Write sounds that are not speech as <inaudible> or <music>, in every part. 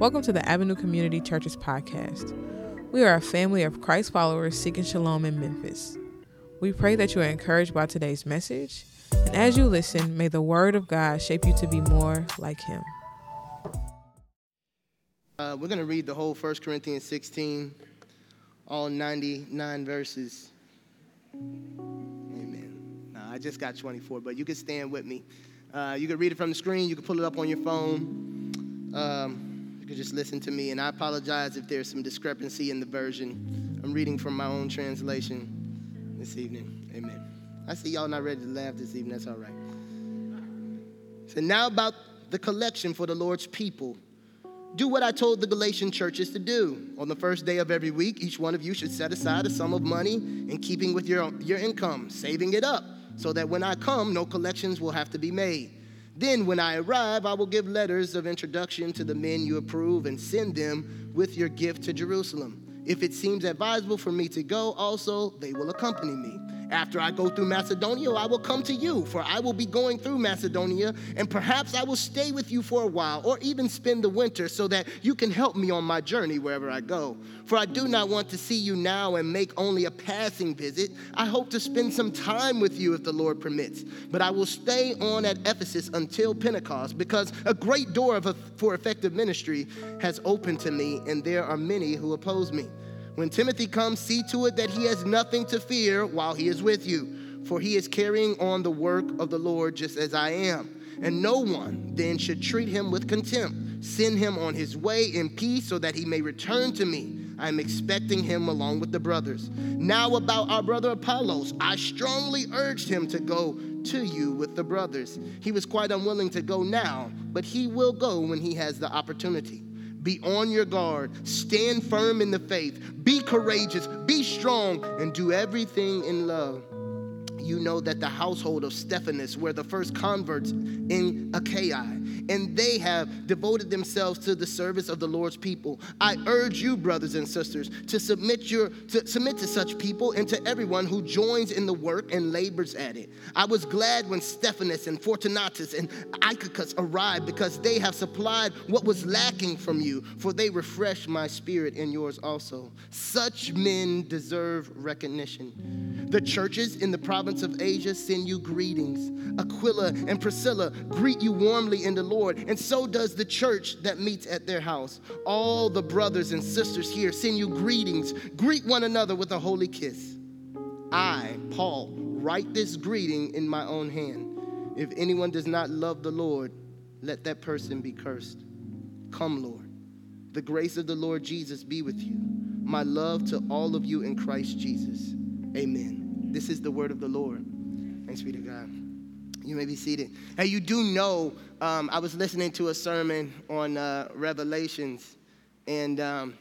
Welcome to the Avenue Community Churches podcast. We are a family of Christ followers seeking shalom in Memphis. We pray that you are encouraged by today's message, and as you listen, may the word of God shape you to be more like Him. Uh, we're going to read the whole 1 Corinthians 16, all 99 verses. Amen. Now, I just got 24, but you can stand with me. Uh, you can read it from the screen, you can pull it up on your phone. Um, could just listen to me. And I apologize if there's some discrepancy in the version. I'm reading from my own translation this evening. Amen. I see y'all not ready to laugh this evening. That's all right. So now about the collection for the Lord's people. Do what I told the Galatian churches to do. On the first day of every week, each one of you should set aside a sum of money in keeping with your, your income, saving it up, so that when I come, no collections will have to be made. Then, when I arrive, I will give letters of introduction to the men you approve and send them with your gift to Jerusalem. If it seems advisable for me to go, also, they will accompany me. After I go through Macedonia, I will come to you, for I will be going through Macedonia, and perhaps I will stay with you for a while, or even spend the winter, so that you can help me on my journey wherever I go. For I do not want to see you now and make only a passing visit. I hope to spend some time with you if the Lord permits. But I will stay on at Ephesus until Pentecost, because a great door a, for effective ministry has opened to me, and there are many who oppose me. When Timothy comes, see to it that he has nothing to fear while he is with you, for he is carrying on the work of the Lord just as I am. And no one then should treat him with contempt. Send him on his way in peace so that he may return to me. I am expecting him along with the brothers. Now, about our brother Apollos, I strongly urged him to go to you with the brothers. He was quite unwilling to go now, but he will go when he has the opportunity. Be on your guard. Stand firm in the faith. Be courageous. Be strong and do everything in love. You know that the household of Stephanas were the first converts in Achaia and they have devoted themselves to the service of the Lord's people. I urge you, brothers and sisters, to submit your to submit to such people and to everyone who joins in the work and labors at it. I was glad when Stephanas and Fortunatus and Achaicus arrived because they have supplied what was lacking from you, for they refresh my spirit and yours also. Such men deserve recognition. The churches in the province of Asia send you greetings. Aquila and Priscilla greet you warmly in the Lord, and so does the church that meets at their house. All the brothers and sisters here send you greetings. Greet one another with a holy kiss. I, Paul, write this greeting in my own hand. If anyone does not love the Lord, let that person be cursed. Come, Lord. The grace of the Lord Jesus be with you. My love to all of you in Christ Jesus. Amen. This is the word of the Lord. Thanks be to God. You may be seated. Hey, you do know, um, I was listening to a sermon on uh, Revelations, and um,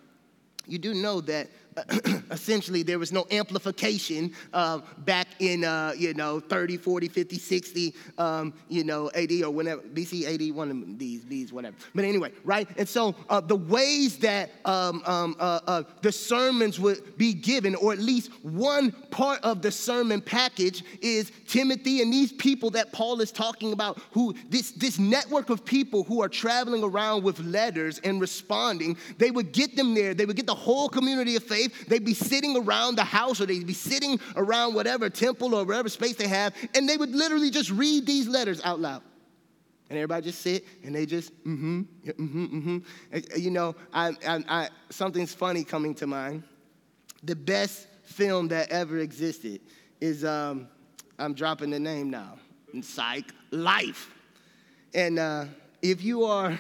you do know that <clears throat> essentially there was no amplification uh, back in uh, you know 30 40 50 60 um, you know ad or whenever bc ad one of these these whatever. But anyway right? And so uh, the ways that um, um, uh, uh, the sermons would be given or at least one part of the sermon package is timothy and these people that paul is talking about who this this network of people who are traveling around with letters and responding they would get them there. They would get the whole community of faith They'd be sitting around the house or they'd be sitting around whatever temple or whatever space they have, and they would literally just read these letters out loud. And everybody just sit and they just, mm-hmm, mm-hmm, mm-hmm. You know, I, I, I, something's funny coming to mind. The best film that ever existed is, um, I'm dropping the name now, Psych, Life. And uh, if you are,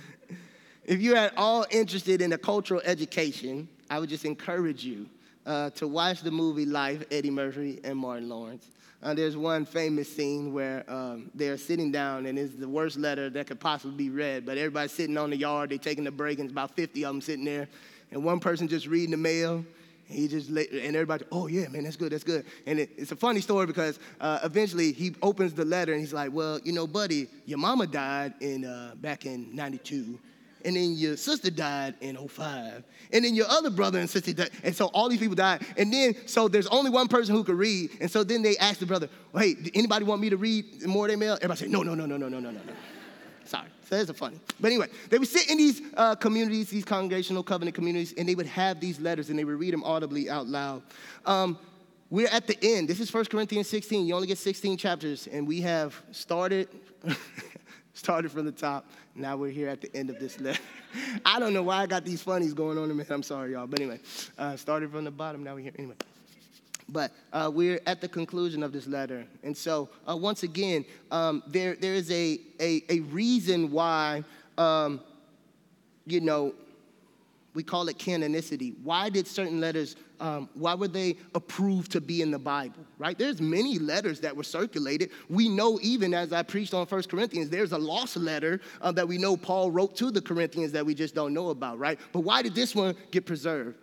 <laughs> if you're at all interested in a cultural education, I would just encourage you uh, to watch the movie Life, Eddie Murphy and Martin Lawrence. Uh, there's one famous scene where um, they're sitting down, and it's the worst letter that could possibly be read. But everybody's sitting on the yard, they're taking a break, and it's about 50 of them sitting there. And one person just reading the mail, he just and everybody, oh yeah, man, that's good, that's good. And it, it's a funny story because uh, eventually he opens the letter and he's like, well, you know, buddy, your mama died in uh, back in '92, and then your sister died in 05, and then your other brother and sister died, and so all these people died, and then so there's only one person who could read, and so then they asked the brother, "Hey, did anybody want me to read more of their mail?" Everybody said, "No, no, no, no, no, no, no, no." Sorry, so that's funny. But anyway, they would sit in these uh, communities, these congregational covenant communities, and they would have these letters, and they would read them audibly out loud. Um, we're at the end. This is 1 Corinthians 16. You only get 16 chapters, and we have started. <laughs> started from the top. Now we're here at the end of this letter. <laughs> I don't know why I got these funnies going on in me. I'm sorry, y'all. But anyway, uh, started from the bottom. Now we're here. Anyway. But uh, we're at the conclusion of this letter. And so, uh, once again, um, there, there is a, a, a reason why, um, you know, we call it canonicity. Why did certain letters, um, why were they approved to be in the Bible, right? There's many letters that were circulated. We know even as I preached on First Corinthians, there's a lost letter uh, that we know Paul wrote to the Corinthians that we just don't know about, right? But why did this one get preserved?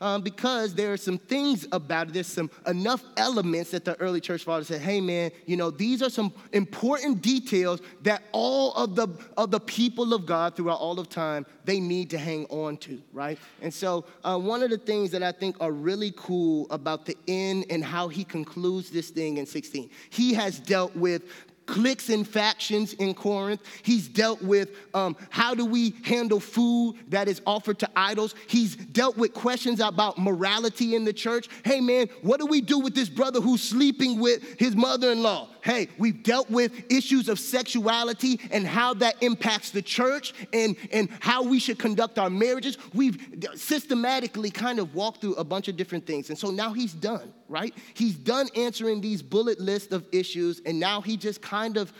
Um, because there are some things about it. There's some enough elements that the early church fathers said, hey man, you know, these are some important details that all of the of the people of God throughout all of time they need to hang on to, right? And so uh, one of the things that I think are really cool about the end and how he concludes this thing in 16, he has dealt with cliques and factions in Corinth. He's dealt with um, how do we handle food that is offered to idols. He's dealt with questions about morality in the church. Hey, man, what do we do with this brother who's sleeping with his mother in law? Hey, we've dealt with issues of sexuality and how that impacts the church and, and how we should conduct our marriages. We've systematically kind of walked through a bunch of different things. And so now he's done, right? He's done answering these bullet list of issues, and now he just kind of,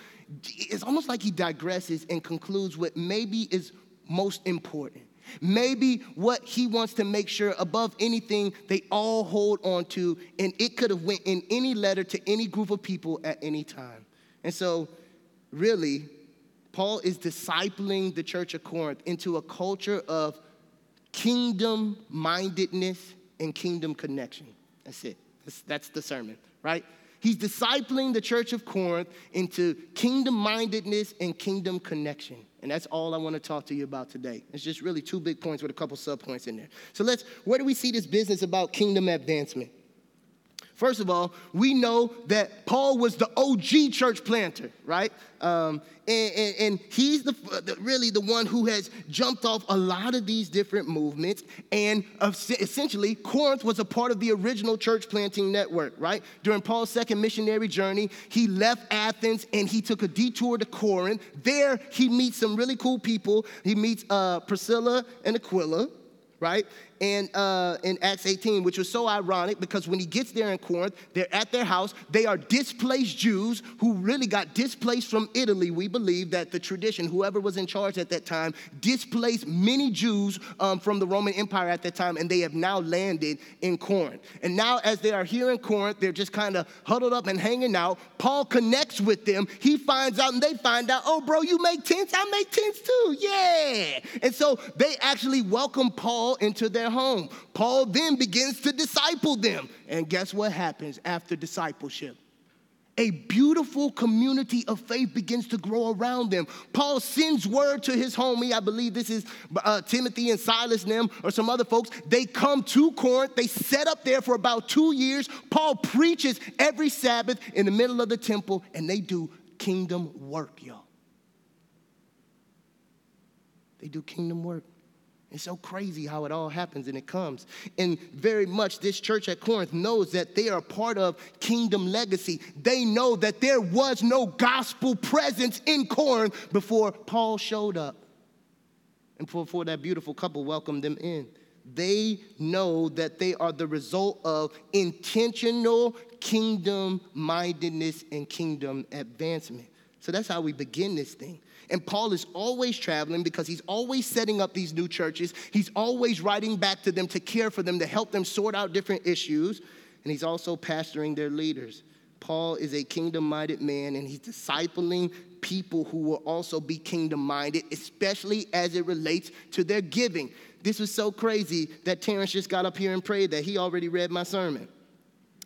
it's almost like he digresses and concludes what maybe is most important. Maybe what he wants to make sure above anything they all hold on to, and it could have went in any letter to any group of people at any time. And so, really, Paul is discipling the church of Corinth into a culture of kingdom mindedness and kingdom connection. That's it. That's, the sermon, right? He's discipling the church of Corinth into kingdom mindedness and kingdom connection. And that's all I want to talk to you about today. It's just really two big points with a couple subpoints in there. So let's, where do we see this business about kingdom advancement? First of all, we know that Paul was the OG church planter, right? Um, and, and, and, he's the, the, really the one who has jumped off a lot of these different movements. And essentially, Corinth was a part of the original church planting network, right? During Paul's second missionary journey, he left Athens and he took a detour to Corinth. There, he meets some really cool people. He meets uh, Priscilla and Aquila, right? And uh, in Acts 18, which was so ironic because when he gets there in Corinth, they're at their house. They are displaced Jews who really got displaced from Italy. We believe that the tradition, whoever was in charge at that time, displaced many Jews um, from the Roman Empire at that time, and they have now landed in Corinth. And now, as they are here in Corinth, they're just kind of huddled up and hanging out. Paul connects with them. He finds out, and they find out, oh, bro, you make tents? I make tents too. Yeah. And so they actually welcome Paul into their home. Paul then begins to disciple them. And guess what happens after discipleship? a beautiful community of faith begins to grow around them. Paul sends word to his homie, I believe this is uh, Timothy and Silas them or some other folks. They come to Corinth, they set up there for about two years. Paul preaches every Sabbath in the middle of the temple, and they do kingdom work, y'all. They do kingdom work. It's so crazy how it all happens and it comes. And very much this church at Corinth knows that they are part of kingdom legacy. They know that there was no gospel presence in Corinth before Paul showed up and before that beautiful couple welcomed them in. They know that they are the result of intentional kingdom mindedness and kingdom advancement. So that's how we begin this thing. And Paul is always traveling because he's always setting up these new churches. He's always writing back to them to care for them, to help them sort out different issues. And he's also pastoring their leaders. Paul is a kingdom minded man and he's discipling people who will also be kingdom minded, especially as it relates to their giving. This was so crazy that Terrence just got up here and prayed that he already read my sermon.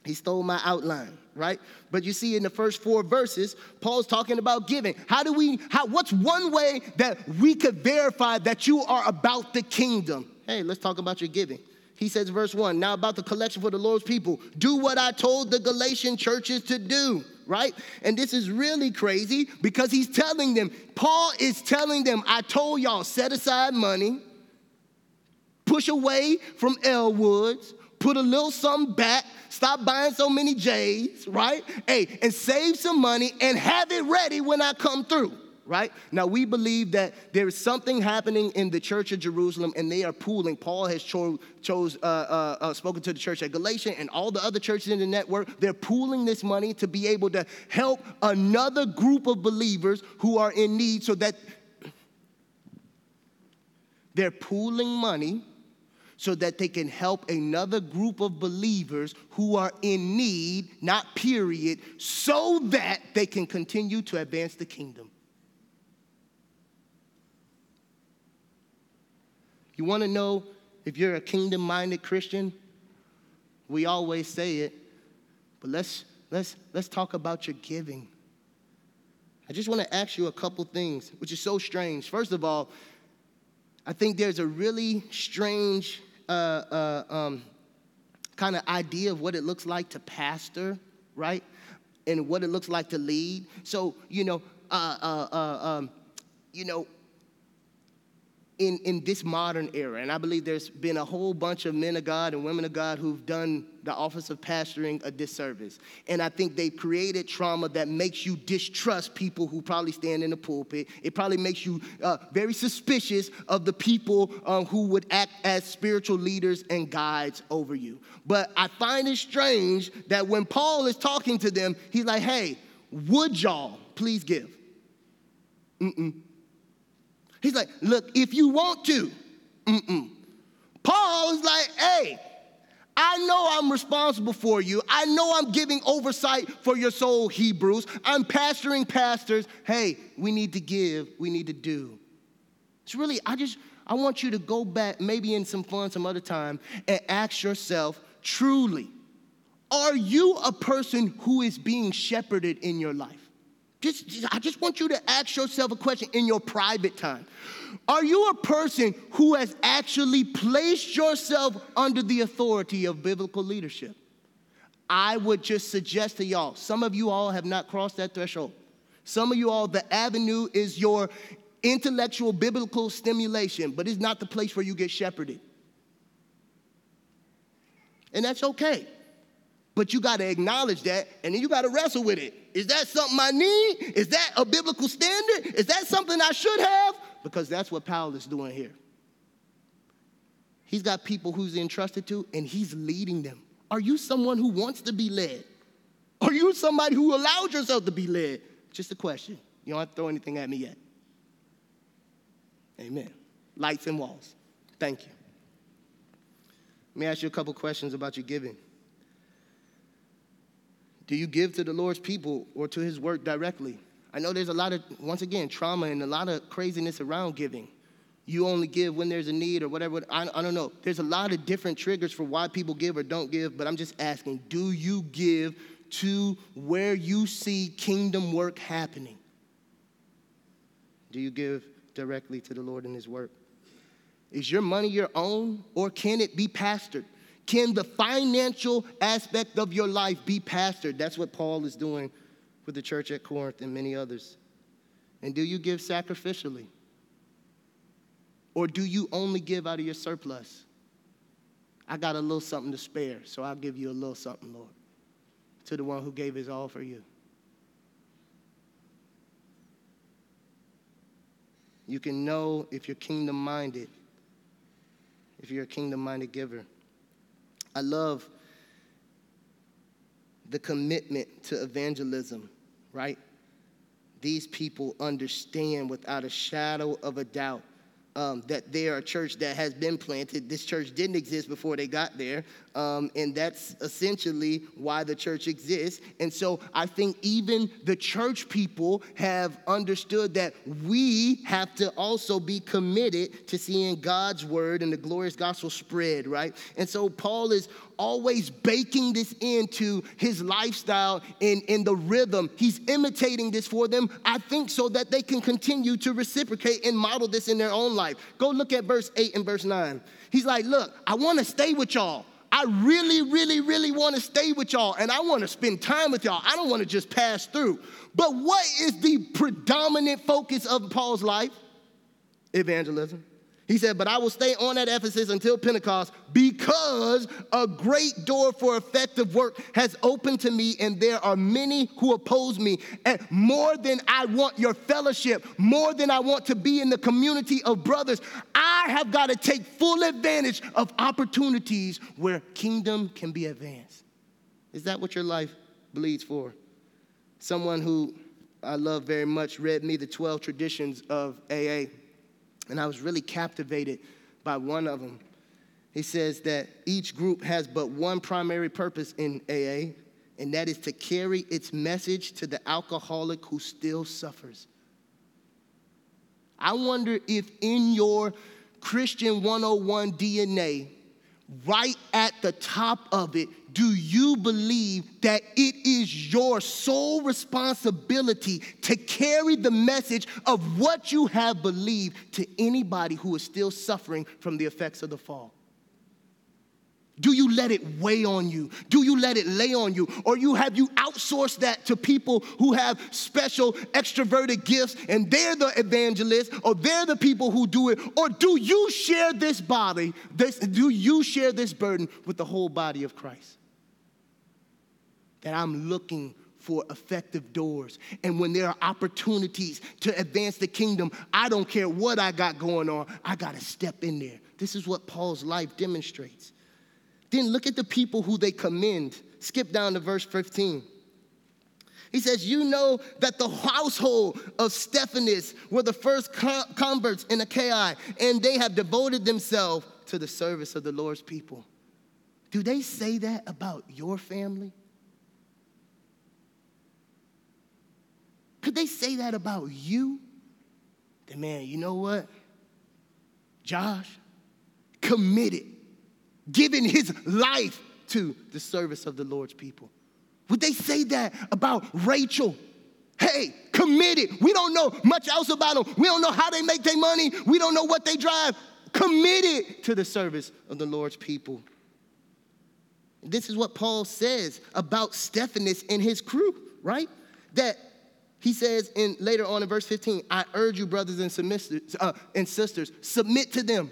He stole my outline, right? But you see in the first four verses, Paul's talking about giving. How do we, how, what's one way that we could verify that you are about the kingdom? Hey, let's talk about your giving. He says, verse one, now about the collection for the Lord's people, do what I told the Galatian churches to do. right? And this is really crazy because he's telling them, Paul is telling them, I told y'all, set aside money, push away from Elwoods, put a little something back, stop buying so many J's, right? Hey, and save some money and have it ready when I come through right? Now, we believe that there is something happening in the church of Jerusalem and they are pooling. Paul has cho- chose, uh, uh, uh, spoken to the church at Galatia and all the other churches in the network. They're pooling this money to be able to help another group of believers who are in need so that they're pooling money so that they can help another group of believers who are in need, not period, so that they can continue to advance the kingdom. You want to know if you're a kingdom minded Christian? We always say it, but let's, let's, let's talk about your giving. I just want to ask you a couple things, which is so strange. First of all, I think there's a really strange uh, uh, um, kind of idea of what it looks like to pastor, right? And what it looks like to lead. So, you know, uh, uh, uh um, you know, in, in this modern era. And I believe there's been a whole bunch of men of God and women of God who've done the office of pastoring a disservice. And I think they've created trauma that makes you distrust people who probably stand in the pulpit. It probably makes you uh, very suspicious of the people um, who would act as spiritual leaders and guides over you. But I find it strange that when Paul is talking to them, he's like, hey, would y'all please give? Mm-mm. He's like, look, if you want to, mm-mm. Paul's like, hey, I know I'm responsible for you. I know I'm giving oversight for your soul, Hebrews. I'm pastoring pastors. Hey, we need to give, we need to do. It's really, I just, I want you to go back, maybe in some fun, some other time, and ask yourself truly, are you a person who is being shepherded in your life? Just, I just want you to ask yourself a question in your private time. Are you a person who has actually placed yourself under the authority of biblical leadership? I would just suggest to y'all, some of you all have not crossed that threshold. Some of you all, the avenue is your intellectual biblical stimulation, but it's not the place where you get shepherded. And that's okay. But you got to acknowledge that and then you got to wrestle with it. Is that something I need? Is that a biblical standard? Is that something I should have? Because that's what Paul is doing here. He's got people who's entrusted to and he's leading them. Are you someone who wants to be led? Are you somebody who allowed yourself to be led? Just a question. You don't have to throw anything at me yet. Amen. Lights and walls. Thank you. Let me ask you a couple questions about your giving. Do you give to the Lord's people or to his work directly? I know there's a lot of, once again, trauma and a lot of craziness around giving. You only give when there's a need or whatever. I, I don't know. There's a lot of different triggers for why people give or don't give, but I'm just asking do you give to where you see kingdom work happening? Do you give directly to the Lord and his work? Is your money your own or can it be pastored? Can the financial aspect of your life be pastored? That's what Paul is doing with the church at Corinth and many others. And do you give sacrificially? Or do you only give out of your surplus? I got a little something to spare, so I'll give you a little something, Lord, to the one who gave his all for you. You can know if you're kingdom minded, if you're a kingdom minded giver. I love the commitment to evangelism, right? These people understand without a shadow of a doubt um, that they are a church that has been planted. This church didn't exist before they got there. Um, and that's essentially why the church exists. And so I think even the church people have understood that we have to also be committed to seeing God's word and the glorious gospel spread, right? And so Paul is always baking this into his lifestyle in, in the rhythm. He's imitating this for them, I think, so that they can continue to reciprocate and model this in their own life. Go look at verse 8 and verse 9. He's like, Look, I want to stay with y'all. I really, really, really want to stay with y'all and I want to spend time with y'all. I don't want to just pass through. But what is the predominant focus of Paul's life? Evangelism. He said, But I will stay on at Ephesus until Pentecost because a great door for effective work has opened to me, and there are many who oppose me. And more than I want your fellowship, more than I want to be in the community of brothers, I have got to take full advantage of opportunities where kingdom can be advanced. Is that what your life bleeds for? Someone who I love very much read me the 12 traditions of AA. And I was really captivated by one of them. He says that each group has but one primary purpose in AA, and that is to carry its message to the alcoholic who still suffers. I wonder if in your Christian 101 DNA, right at the top of it, do you believe that it is your sole responsibility to carry the message of what you have believed to anybody who is still suffering from the effects of the fall? Do you let it weigh on you? Do you let it lay on you? Or you have you outsourced that to people who have special extroverted gifts and they're the evangelists or they're the people who do it? Or do you share this body, this, do you share this burden with the whole body of Christ? That I'm looking for effective doors. And when there are opportunities to advance the kingdom, I don't care what I got going on, I got to step in there. This is what Paul's life demonstrates. Then look at the people who they commend. Skip down to verse 15. He says, You know that the household of Stephanas were the first converts in Achaia, and they have devoted themselves to the service of the Lord's people. Do they say that about your family? Could they say that about you? That man, you know what? Josh committed, giving his life to the service of the Lord's people. Would they say that about Rachel? Hey, committed. We don't know much else about them. We don't know how they make their money. We don't know what they drive. Committed to the service of the Lord's people. This is what Paul says about Stephanas and his crew, right? That he says in later on in verse 15, I urge you, brothers and, uh, and sisters, submit to them.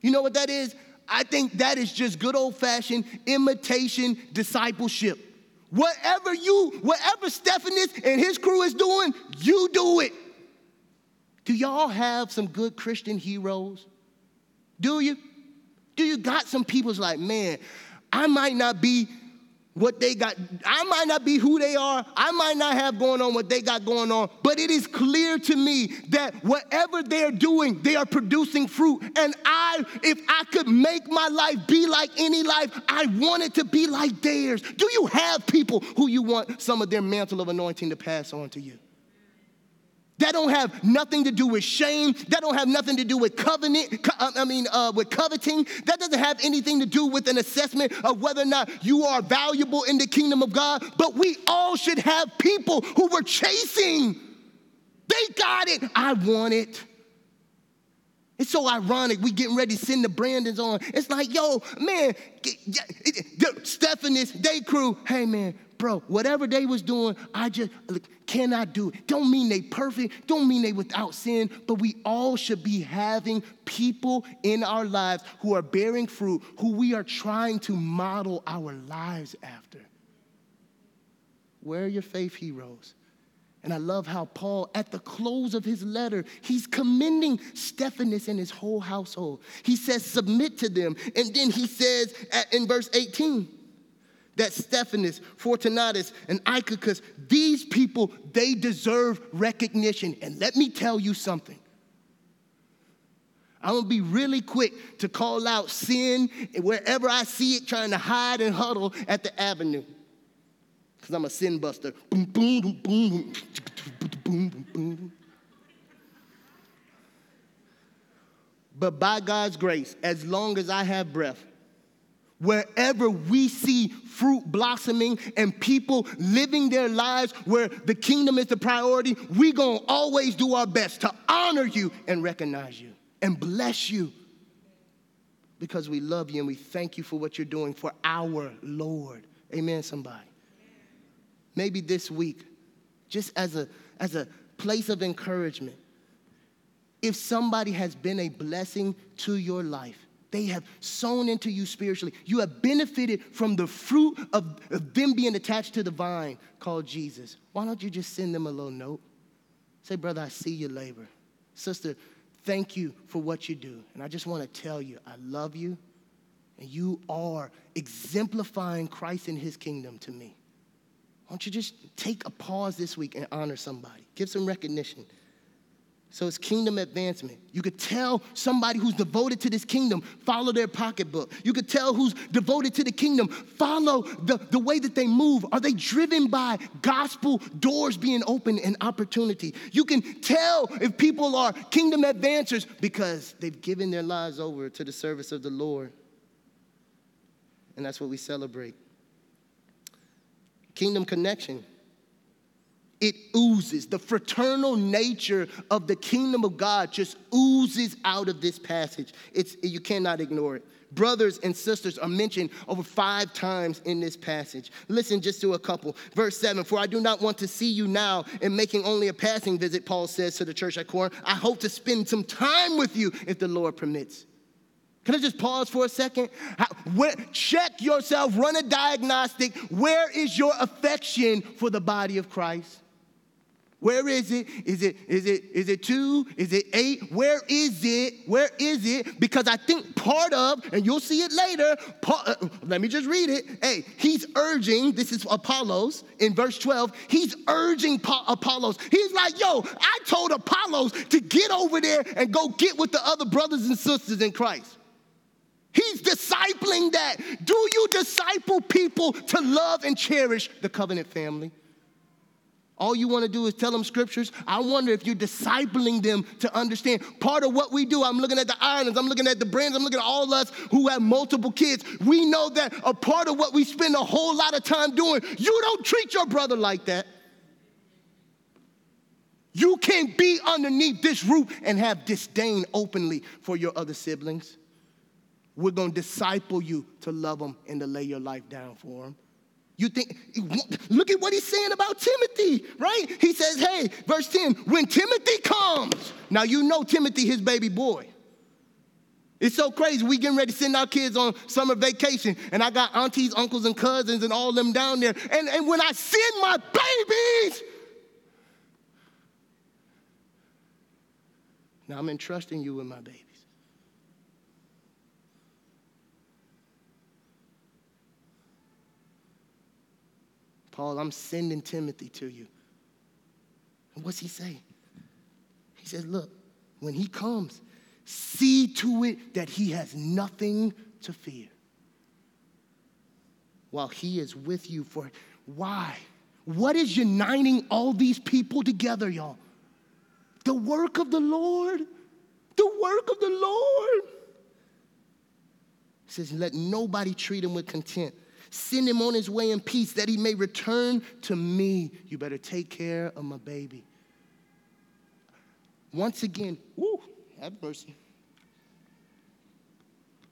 You know what that is? I think that is just good old fashioned imitation discipleship. Whatever you, whatever Stephanas and his crew is doing, you do it. Do y'all have some good Christian heroes? Do you? Do you got some people's like, man, I might not be what they got. I might not be who they are. I might not have going on what they got going on, but it is clear to me that whatever they're doing, they are producing fruit. And I, if I could make my life be like any life, I want it to be like theirs. Do you have people who you want some of their mantle of anointing to pass on to you? That don't have nothing to do with shame. That don't have nothing to do with covenant. Uh, I mean, uh, with coveting. That doesn't have anything to do with an assessment of whether or not you are valuable in the kingdom of God. But we all should have people who were chasing. They got it. I want it. It's so ironic. We getting ready to send the Brandons on. It's like, yo, man, Stephanas, day crew. Hey, man, bro, whatever they was doing, I just cannot do it. Don't mean they perfect, don't mean they without sin, but we all should be having people in our lives who are bearing fruit, who we are trying to model our lives after. Where are your faith heroes? And I love how Paul, at the close of his letter, he's commending Stephanas and his whole household. He says, Submit to them. And then he says in verse 18, that Stephanas, Fortunatus, and Achaicus, these people, they deserve recognition. And let me tell you something. I'm gonna be really quick to call out sin wherever I see it trying to hide and huddle at the avenue. Because I'm a sin buster. Boom, boom, boom, boom, boom, boom, boom. But by God's grace, as long as I have breath, wherever we see fruit blossoming and people living their lives where the kingdom is the priority, we're going to always do our best to honor you and recognize you and bless you. because we love you and we thank you for what you're doing for our Lord. Amen, somebody. Maybe this week, just as a, as a place of encouragement, if somebody has been a blessing to your life, they have sown into you spiritually. You have benefited from the fruit of, of, them being attached to the vine called Jesus. Why don't you just send them a little note? Say, brother, I see your labor. Sister, thank you for what you do. And I just want to tell you, I love you, and you are exemplifying Christ in his kingdom to me. Why don't you just take a pause this week and honor somebody? Give some recognition. So it's kingdom advancement. You could tell somebody who's devoted to this kingdom, follow their pocketbook. You could tell who's devoted to the kingdom, follow the, the way that they move. Are they driven by gospel doors being open and opportunity? You can tell if people are kingdom advancers because they've given their lives over to the service of the Lord. And that's what we celebrate. Kingdom connection it oozes. The fraternal nature of the kingdom of God just oozes out of this passage. It's, you cannot ignore it. Brothers and sisters are mentioned over five times in this passage. Listen just to a couple. Verse 7 For I do not want to see you now in making only a passing visit, Paul says to the church at Corinth. I hope to spend some time with you if the Lord permits. Can I just pause for a second? How, where, check yourself, run a diagnostic. Where is your affection for the body of Christ? Where is it? Is it is it is it two? Is it eight? Where is it? Where is it? Because I think part of, and you'll see it later. Part, uh, let me just read it. Hey, he's urging. This is Apollos in verse twelve. He's urging pa- Apollos. He's like, "Yo, I told Apollos to get over there and go get with the other brothers and sisters in Christ." He's discipling that. Do you disciple people to love and cherish the covenant family? All you want to do is tell them scriptures. I wonder if you're discipling them to understand part of what we do. I'm looking at the islands, I'm looking at the Brands, I'm looking at all of us who have multiple kids. We know that a part of what we spend a whole lot of time doing, you don't treat your brother like that. You can't be underneath this roof and have disdain openly for your other siblings. We're going to disciple you to love them and to lay your life down for them. You think, look at what he's saying about Timothy, right? He says, hey, verse 10, when Timothy comes, now you know Timothy, his baby boy. It's so crazy. We getting ready to send our kids on summer vacation, and I got aunties, uncles, and cousins and all them down there. And, and when I send my babies, now I'm entrusting you with my baby. Paul, I'm sending Timothy to you. And what's he say? He says, Look, when he comes, see to it that he has nothing to fear while he is with you. For why? What is uniting all these people together, y'all? The work of the Lord. The work of the Lord. He says, Let nobody treat him with contempt Send him on his way in peace that he may return to me. You better take care of my baby. Once again, woo, have mercy.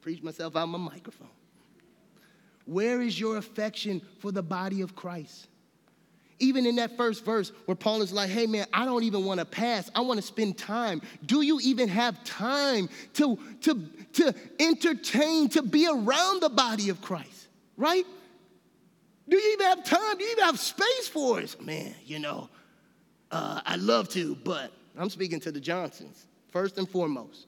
Preach myself out my microphone. Where is your affection for the body of Christ? Even in that first verse where Paul is like, hey man, I don't even want to pass. I want to spend time. Do you even have time to, to, to entertain, to be around the body of Christ? Right? Do you even have time? Do you even have space for us? Man, you know, uh, I'd love to, but I'm speaking to the Johnsons first and foremost.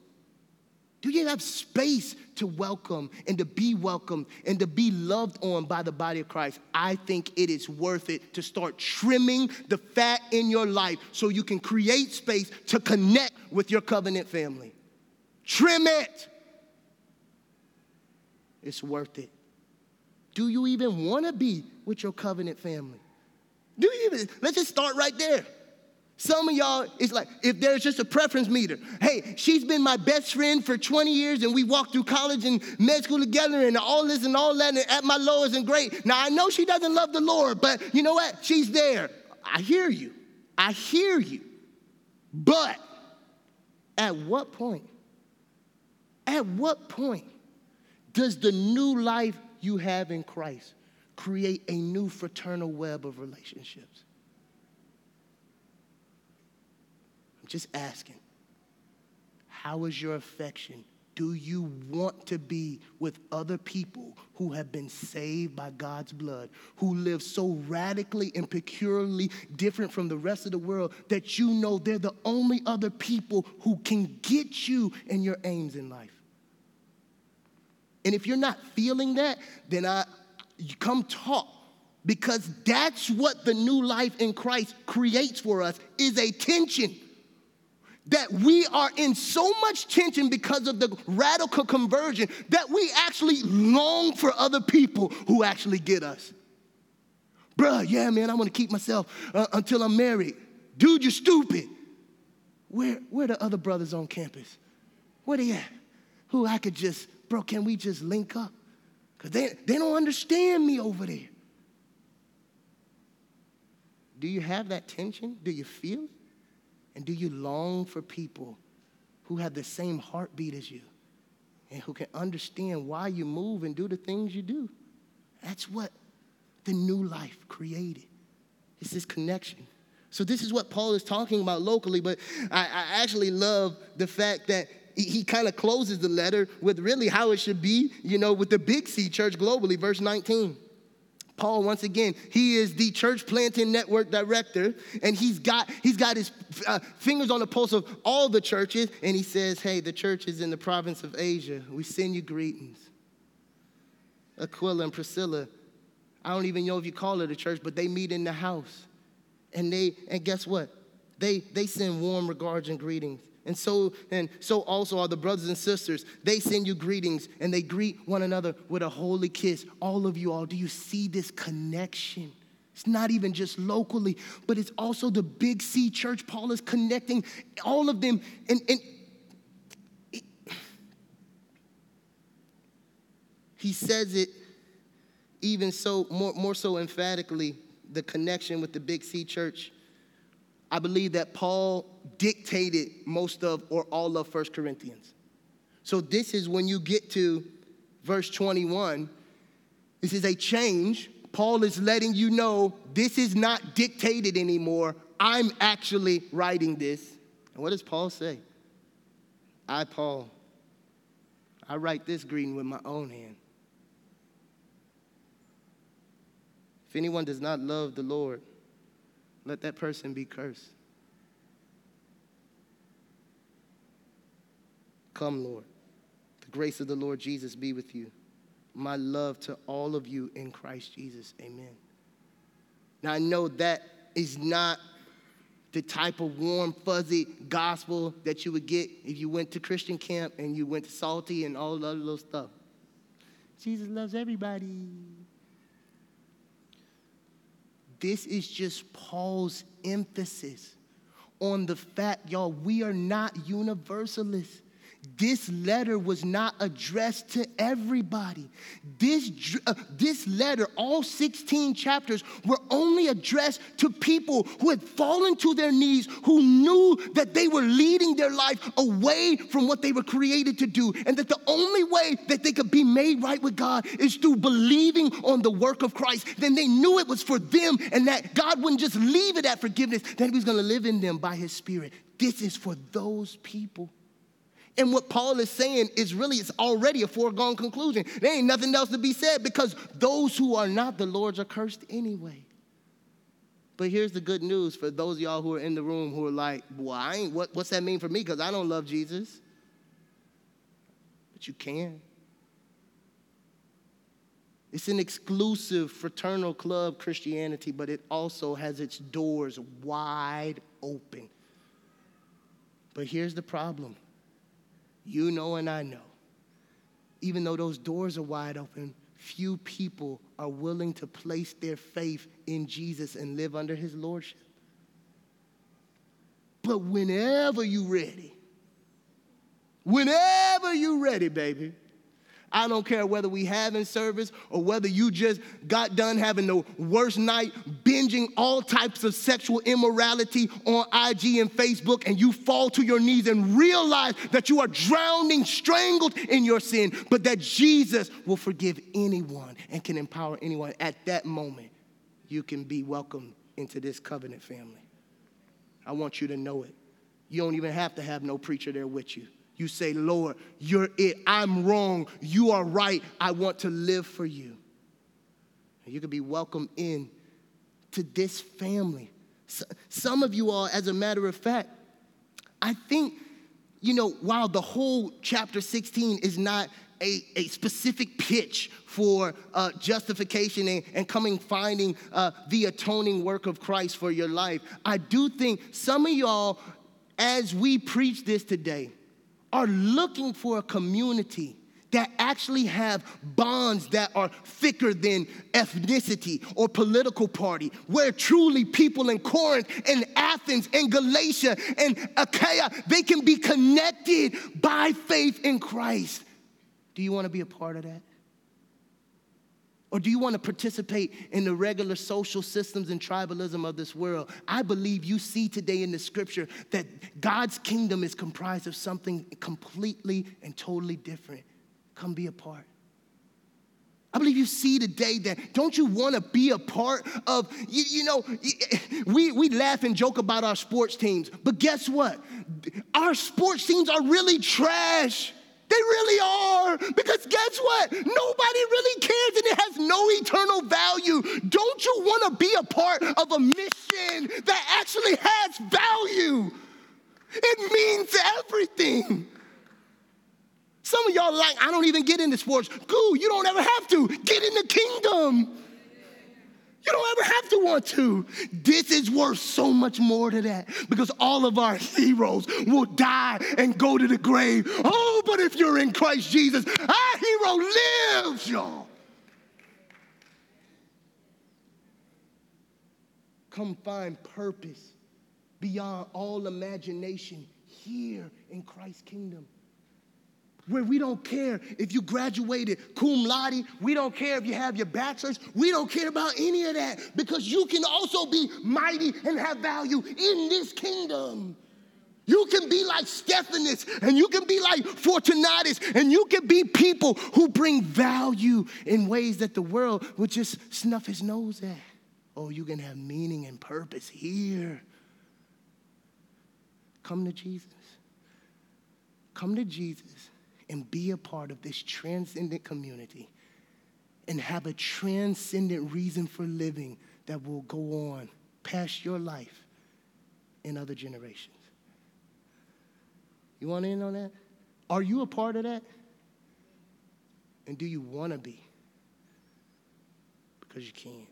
Do you have space to welcome and to be welcomed and to be loved on by the body of Christ? I think it is worth it to start trimming the fat in your life so you can create space to connect with your covenant family. Trim it. It's worth it. Do you even want to be with your covenant family? Do you even? Let's just start right there. Some of y'all, it's like if there's just a preference meter. Hey, she's been my best friend for 20 years, and we walked through college and med school together, and all this and all that, and at my lowest and great. Now, I know she doesn't love the Lord, but you know what? She's there. I hear you. I hear you. But at what point? At what point Does the new life you have in Christ create a new fraternal web of relationships? I'm just asking. How is your affection do you want to be with other people who have been saved by God's blood, who live so radically and peculiarly different from the rest of the world that you know they're the only other people who can get you and your aims in life? And if you're not feeling that, then I come talk because that's what the new life in Christ creates for us is a tension that we are in so much tension because of the radical conversion that we actually long for other people who actually get us. Bruh, yeah, man, I want to keep myself uh, until I'm married. Dude, you're stupid. Where, where the other brothers on campus? Where they at? Who I could just, bro, can we just link up? Because they, they don't understand me over there. Do you have that tension? Do you feel it? And do you long for people who have the same heartbeat as you and who can understand why you move and do the things you do? That's what the new life created. It's this connection. So, this is what Paul is talking about locally, but I, I actually love the fact that he, he kind of closes the letter with really how it should be, you know, with the big C church globally, verse 19. Paul, once again, he is the church planting network director, and he's got, he's got his uh, fingers on the pulse of all the churches, and he says, Hey, the church is in the province of Asia. We send you greetings. Aquila and Priscilla, I don't even know if you call it a church, but they meet in the house. And they, and guess what? They, they send warm regards and greetings. And so, and so also are the brothers and sisters. They send you greetings and they greet one another with a holy kiss. All of you all, do you see this connection? It's not even just locally, but it's also the big C church. Paul is connecting all of them. And, and he says it even so, more, more so emphatically, the connection with the big C church I believe that Paul dictated most of or all of First Corinthians. So this is when you get to verse 21. This is a change. Paul is letting you know this is not dictated anymore. I'm actually writing this. And what does Paul say? I, Paul, I write this greeting with my own hand. If anyone does not love the Lord, let that person be cursed. Come, Lord. The grace of the Lord Jesus be with you. My love to all of you in Christ Jesus. Amen. Now, I know that is not the type of warm, fuzzy gospel that you would get if you went to Christian camp and you went to Salty and all other little stuff. Jesus loves everybody. This is just Paul's emphasis on the fact, y'all, we are not universalists. This letter was not addressed to everybody. This, uh, this letter, all 16 chapters, were only addressed to people who had fallen to their knees, who knew that they were leading their life away from what they were created to do, and that the only way that they could be made right with God is through believing on the work of Christ. Then they knew it was for them, and that God wouldn't just leave it at forgiveness, that He was going to live in them by His Spirit. This is for those people. And what Paul is saying is really, it's already a foregone conclusion. There ain't nothing else to be said because those who are not the Lord's are cursed anyway. But here's the good news for those of y'all who are in the room who are like, well, I ain't, what, what's that mean for me? Because I don't love Jesus. But you can. It's an exclusive fraternal club Christianity, but it also has its doors wide open. But here's the problem you know, and I know. Even though those doors are wide open, few people are willing to place their faith in Jesus and live under his lordship. But whenever you're ready, whenever you're ready, baby, I don't care whether we have in service or whether you just got done having the worst night, binging all types of sexual immorality on IG and Facebook, and you fall to your knees and realize that you are drowning, strangled in your sin, but that Jesus will forgive anyone and can empower anyone. At that moment, you can be welcomed into this covenant family. I want you to know it. You don't even have to have no preacher there with you. You say, Lord, you're it. I'm wrong. You are right. I want to live for you. And you can be welcomed in to this family. Some of you all, as a matter of fact, I think, you know, while the whole chapter 16 is not a, a specific pitch for uh, justification and, and, coming finding uh, the atoning work of Christ for your life, I do think some of y'all, as we preach this today, are looking for a community that actually have bonds that are thicker than ethnicity or political party, where truly people in Corinth and Athens and Galatia and Achaia, they can be connected by faith in Christ. Do you want to be a part of that? Or do you want to participate in the regular social systems and tribalism of this world? I believe you see today in the scripture that God's kingdom is comprised of something completely and totally different. Come be a part. I believe you see today that don't you want to be a part of, you, you, know, we, we laugh and joke about our sports teams, but guess what? Our sports teams are really trash. They really are. Because guess what? Nobody really cares and it has no eternal value. Don't you want to be a part of a mission that actually has value? It means everything. Some of y'all like, I don't even get into sports. Goo, you don't ever have to. Get in the kingdom. You don't ever have to want to. This is worth so much more to that because all of our heroes will die and go to the grave. Oh, but if you're in Christ Jesus, our hero lives, y'all. Come find purpose beyond all imagination here in Christ's kingdom where we don't care if you graduated cum laude, we don't care if you have your bachelor's, we don't care about any of that because you can also be mighty and have value in this kingdom. You can be like Stephanas and you can be like Fortunatus and you can be people who bring value in ways that the world would just snuff his nose at. Oh, you can have meaning and purpose here. Come to Jesus. Come to Jesus and be a part of this transcendent community and have a transcendent reason for living that will go on past your life in other generations. You want in on that? Are you a part of that? And do you want to be? Because you can.